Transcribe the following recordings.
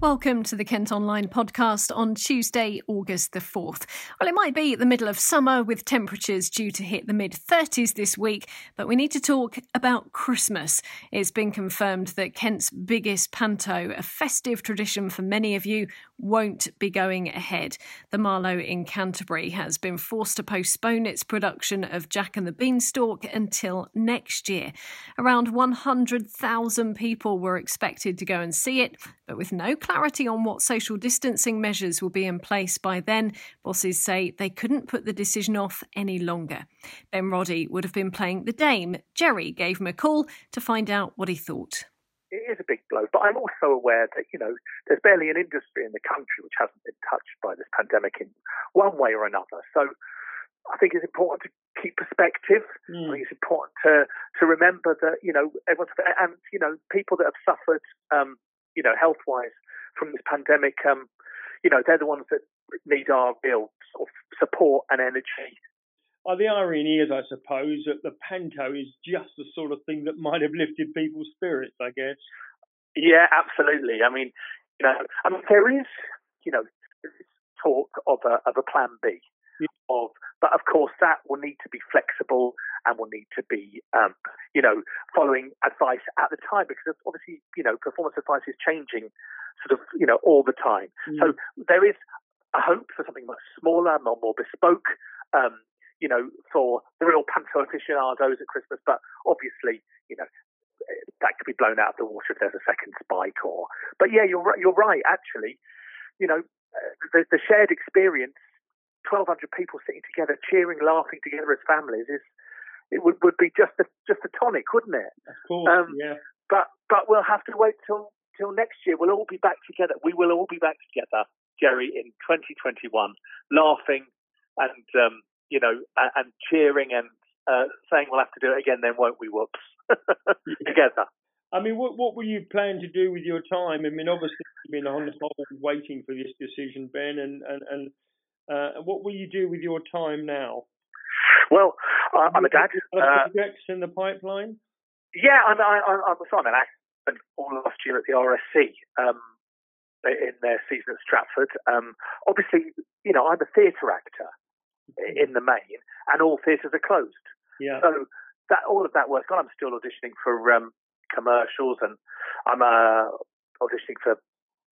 Welcome to the Kent Online podcast on Tuesday, August the 4th. Well, it might be the middle of summer with temperatures due to hit the mid 30s this week, but we need to talk about Christmas. It's been confirmed that Kent's biggest panto, a festive tradition for many of you, won't be going ahead. The Marlowe in Canterbury has been forced to postpone its production of Jack and the Beanstalk until next year. Around 100,000 people were expected to go and see it, but with no clarity on what social distancing measures will be in place by then, bosses say they couldn't put the decision off any longer. Ben Roddy would have been playing the Dame. Jerry gave him a call to find out what he thought. It is a big blow, but I'm also aware that, you know, there's barely an industry in the country which hasn't been touched by this pandemic in one way or another. So I think it's important to keep perspective. Mm. I think it's important to to remember that you know everyone's and you know people that have suffered um, you know health wise from this pandemic, um, you know, they're the ones that need our real sort of support and energy. Well, the irony is, I suppose, that the panto is just the sort of thing that might have lifted people's spirits. I guess. Yeah, absolutely. I mean, you know, I mean, there is, you know, talk of a of a plan B. Yeah. Of, but of course, that will need to be flexible and will need to be, um, you know, following advice at the time because obviously, you know, performance advice is changing sort of, you know, all the time. Mm. So there is a hope for something much smaller, more, more bespoke, um, you know, for the real panto aficionados at Christmas. But obviously, you know, that could be blown out of the water if there's a second spike or. But yeah, you're right. You're right. Actually, you know, uh, the, the shared experience, 1,200 people sitting together, cheering, laughing together as families is. It would, would be just a just a tonic, wouldn't it? Of course, um, yeah. But but we'll have to wait till till next year, we'll all be back together. We will all be back together, Jerry, in 2021, laughing and um, you know and, and cheering and uh, saying we'll have to do it again. Then won't we? Whoops, together. I mean, what what were you planning to do with your time? I mean, obviously you've been on hold waiting for this decision, Ben, and and and uh, what will you do with your time now? Well, uh, I'm a dad. Uh, projects in the pipeline. Yeah, I'm I, I'm a son, and I and all last year at the RSC um, in their season at Stratford. Um, obviously, you know, I'm a theatre actor in the main, and all theatres are closed. Yeah. So that all of that work's gone. I'm still auditioning for um, commercials, and I'm uh, auditioning for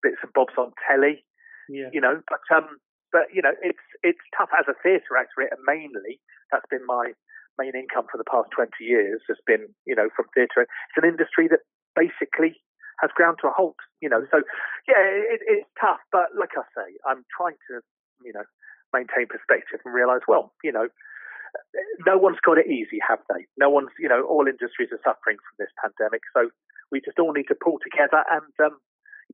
bits and bobs on telly. Yeah. You know, but um, but you know, it's it's tough as a theatre actor. Mainly, that's been my main income for the past 20 years has been, you know, from theatre. It's an industry that basically has ground to a halt. You know, so yeah, it, it's tough. But like I say, I'm trying to, you know, maintain perspective and realise, well, you know, no one's got it easy, have they? No one's, you know, all industries are suffering from this pandemic. So we just all need to pull together and um,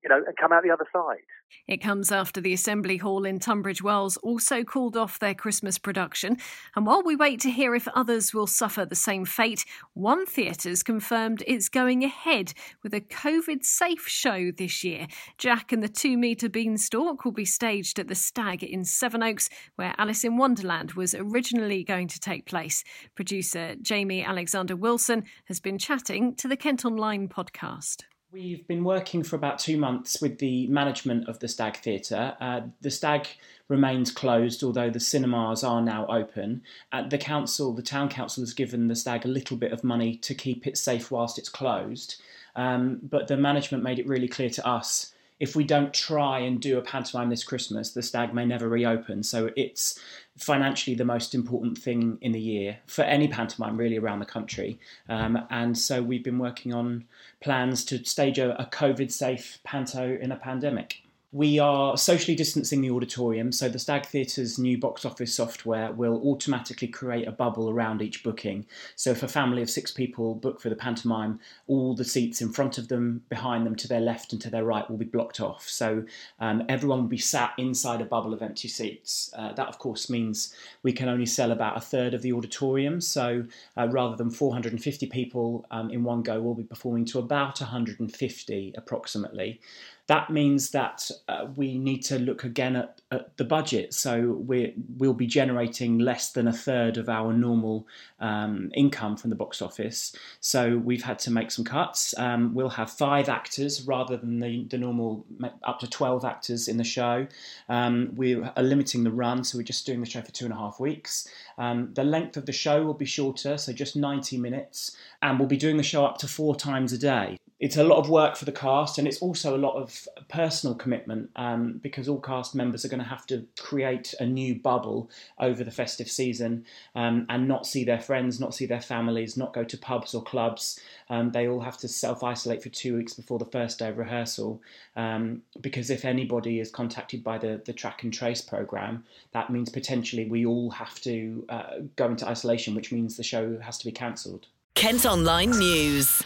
you know, and come out the other side. It comes after the Assembly Hall in Tunbridge Wells also called off their Christmas production. And while we wait to hear if others will suffer the same fate, one theatre's confirmed it's going ahead with a COVID safe show this year. Jack and the Two Metre Beanstalk will be staged at the Stag in Sevenoaks, where Alice in Wonderland was originally going to take place. Producer Jamie Alexander Wilson has been chatting to the Kent Online podcast. We've been working for about two months with the management of the Stag Theatre. Uh, the Stag remains closed, although the cinemas are now open. Uh, the council, the town council, has given the Stag a little bit of money to keep it safe whilst it's closed. Um, but the management made it really clear to us if we don't try and do a pantomime this Christmas, the stag may never reopen. So it's financially the most important thing in the year for any pantomime really around the country. Um, and so we've been working on plans to stage a, a COVID safe panto in a pandemic. We are socially distancing the auditorium, so the Stag Theatre's new box office software will automatically create a bubble around each booking. So if a family of six people book for the pantomime, all the seats in front of them, behind them, to their left and to their right will be blocked off. So um, everyone will be sat inside a bubble of empty seats. Uh, that, of course, means we can only sell about a third of the auditorium. So uh, rather than 450 people um, in one go, we'll be performing to about 150 approximately. That means that uh, we need to look again at at the budget. So we will be generating less than a third of our normal um, income from the box office. So we've had to make some cuts. Um, we'll have five actors rather than the, the normal up to 12 actors in the show. Um, we are limiting the run, so we're just doing the show for two and a half weeks. Um, the length of the show will be shorter, so just 90 minutes, and we'll be doing the show up to four times a day it's a lot of work for the cast and it's also a lot of personal commitment um, because all cast members are going to have to create a new bubble over the festive season um, and not see their friends, not see their families, not go to pubs or clubs. Um, they all have to self isolate for two weeks before the first day of rehearsal um, because if anybody is contacted by the, the track and trace program, that means potentially we all have to uh, go into isolation, which means the show has to be cancelled. Kent Online News.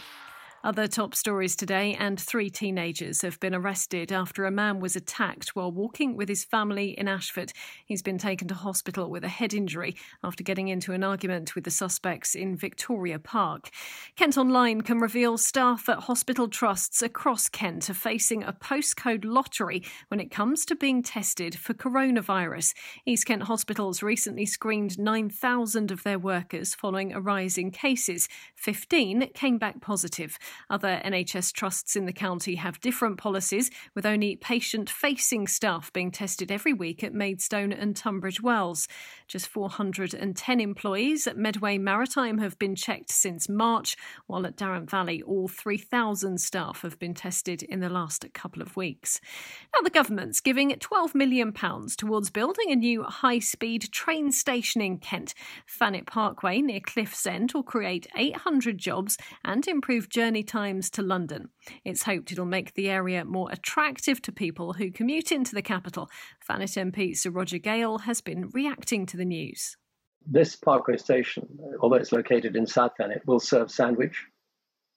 Other top stories today, and three teenagers have been arrested after a man was attacked while walking with his family in Ashford. He's been taken to hospital with a head injury after getting into an argument with the suspects in Victoria Park. Kent Online can reveal staff at hospital trusts across Kent are facing a postcode lottery when it comes to being tested for coronavirus. East Kent hospitals recently screened 9,000 of their workers following a rise in cases. 15 came back positive. Other NHS trusts in the county have different policies, with only patient facing staff being tested every week at Maidstone and Tunbridge Wells. Just 410 employees at Medway Maritime have been checked since March, while at Darent Valley, all 3,000 staff have been tested in the last couple of weeks. Now, the government's giving £12 million towards building a new high speed train station in Kent. Thanet Parkway near Cliffs End will create 800 jobs and improve journey journey times to London. It's hoped it'll make the area more attractive to people who commute into the capital. Thanet MP Sir Roger Gale has been reacting to the news. This Parkway station, although it's located in South Thanet, will serve Sandwich,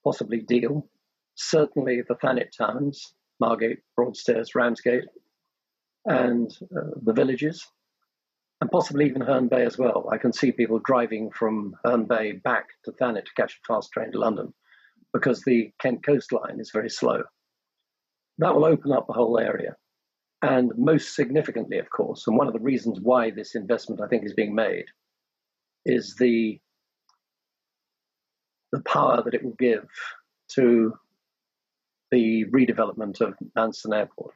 possibly Deal, certainly the Thanet towns, Margate, Broadstairs, Ramsgate, and uh, the villages, and possibly even Herne Bay as well. I can see people driving from Herne Bay back to Thanet to catch a fast train to London because the Kent coastline is very slow. That will open up the whole area. And most significantly, of course, and one of the reasons why this investment I think is being made is the the power that it will give to the redevelopment of Manston Airport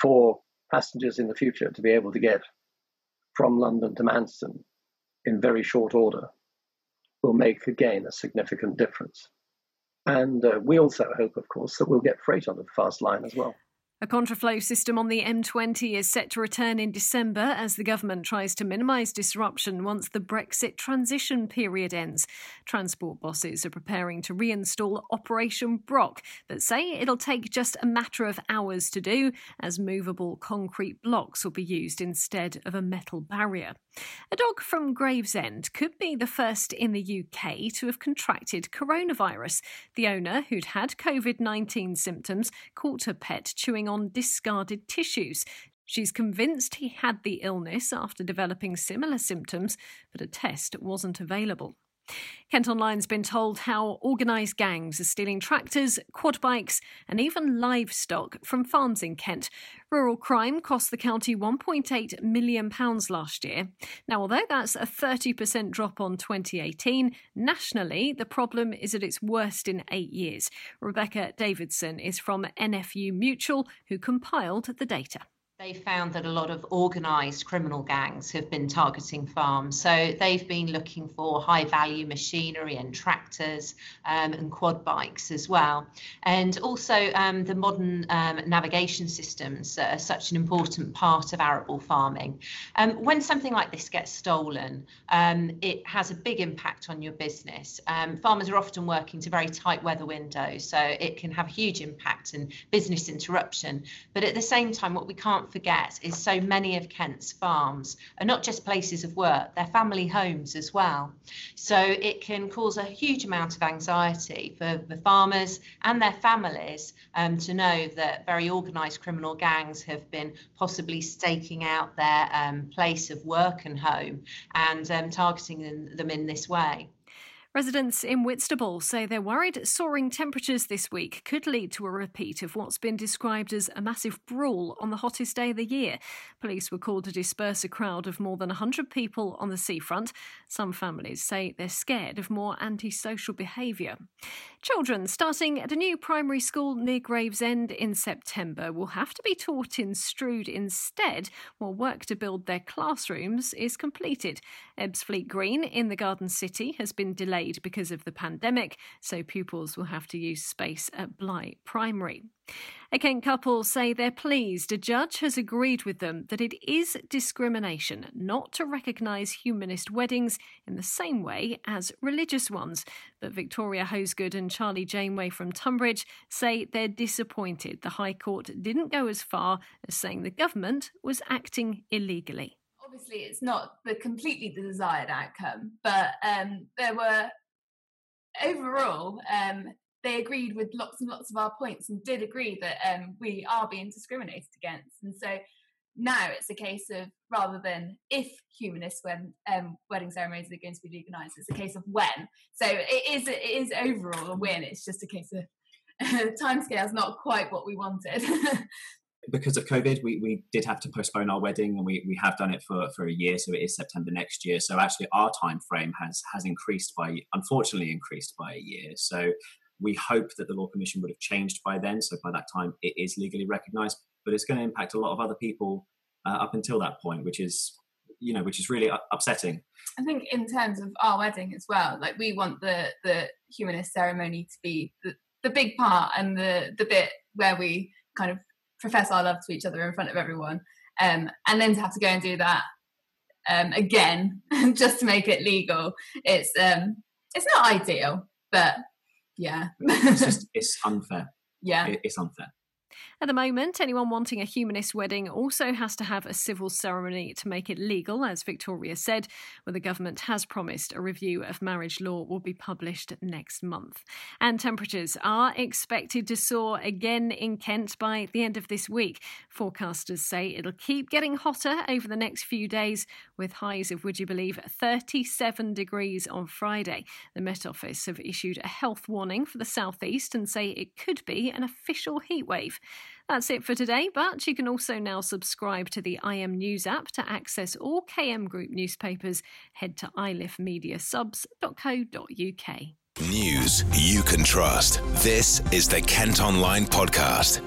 for passengers in the future to be able to get from London to Manston in very short order will make again a significant difference. And uh, we also hope, of course, that we'll get freight on the fast line as well. A contraflow system on the M20 is set to return in December as the government tries to minimise disruption once the Brexit transition period ends. Transport bosses are preparing to reinstall Operation Brock, but say it'll take just a matter of hours to do, as movable concrete blocks will be used instead of a metal barrier. A dog from Gravesend could be the first in the UK to have contracted coronavirus. The owner, who'd had COVID 19 symptoms, caught her pet chewing on discarded tissues. She's convinced he had the illness after developing similar symptoms, but a test wasn't available. Kent Online's been told how organised gangs are stealing tractors, quad bikes, and even livestock from farms in Kent. Rural crime cost the county £1.8 million last year. Now, although that's a 30% drop on 2018, nationally the problem is at its worst in eight years. Rebecca Davidson is from NFU Mutual, who compiled the data they found that a lot of organised criminal gangs have been targeting farms. So they've been looking for high value machinery and tractors um, and quad bikes as well. And also um, the modern um, navigation systems are such an important part of arable farming. Um, when something like this gets stolen, um, it has a big impact on your business. Farmers are often working to very tight weather windows, so it can have a huge impact and business interruption. But at the same time, what we can't forget is so many of Kent's farms are not just places of work, they're family homes as well. So it can cause a huge amount of anxiety for the farmers and their families um, to know that very organised criminal gangs have been possibly staking out their um, place of work and home and um, targeting them in this way. Residents in Whitstable say they're worried soaring temperatures this week could lead to a repeat of what's been described as a massive brawl on the hottest day of the year. Police were called to disperse a crowd of more than 100 people on the seafront. Some families say they're scared of more antisocial behaviour. Children starting at a new primary school near Gravesend in September will have to be taught in Strood instead while work to build their classrooms is completed. Ebbsfleet Green in the Garden City has been delayed delayed because of the pandemic, so pupils will have to use space at Bligh Primary. A Kent couple say they're pleased a judge has agreed with them that it is discrimination not to recognise humanist weddings in the same way as religious ones. But Victoria Hosegood and Charlie Janeway from Tonbridge say they're disappointed the High Court didn't go as far as saying the government was acting illegally obviously it's not the completely the desired outcome, but um, there were overall um, they agreed with lots and lots of our points and did agree that um, we are being discriminated against. And so now it's a case of rather than if humanist when um, wedding ceremonies are going to be legalized, it's a case of when. So it is it is overall a win. It's just a case of timescale is not quite what we wanted. because of COVID, we, we did have to postpone our wedding, and we, we have done it for, for a year, so it is September next year. So actually, our time frame has has increased by, unfortunately, increased by a year. So we hope that the Law Commission would have changed by then. So by that time, it is legally recognised, but it's going to impact a lot of other people uh, up until that point, which is you know which is really upsetting. I think in terms of our wedding as well, like we want the the humanist ceremony to be the, the big part and the the bit where we kind of profess our love to each other in front of everyone, um, and then to have to go and do that um, again just to make it legal, it's um, it's not ideal, but yeah, it's just it's unfair. Yeah, it, it's unfair. At the moment, anyone wanting a humanist wedding also has to have a civil ceremony to make it legal, as Victoria said, where the government has promised a review of marriage law will be published next month. And temperatures are expected to soar again in Kent by the end of this week. Forecasters say it'll keep getting hotter over the next few days, with highs of, would you believe, 37 degrees on Friday. The Met Office have issued a health warning for the southeast and say it could be an official heatwave. That's it for today, but you can also now subscribe to the IM News app to access all KM Group newspapers. Head to ilifmediasubs.co.uk. News you can trust. This is the Kent Online Podcast.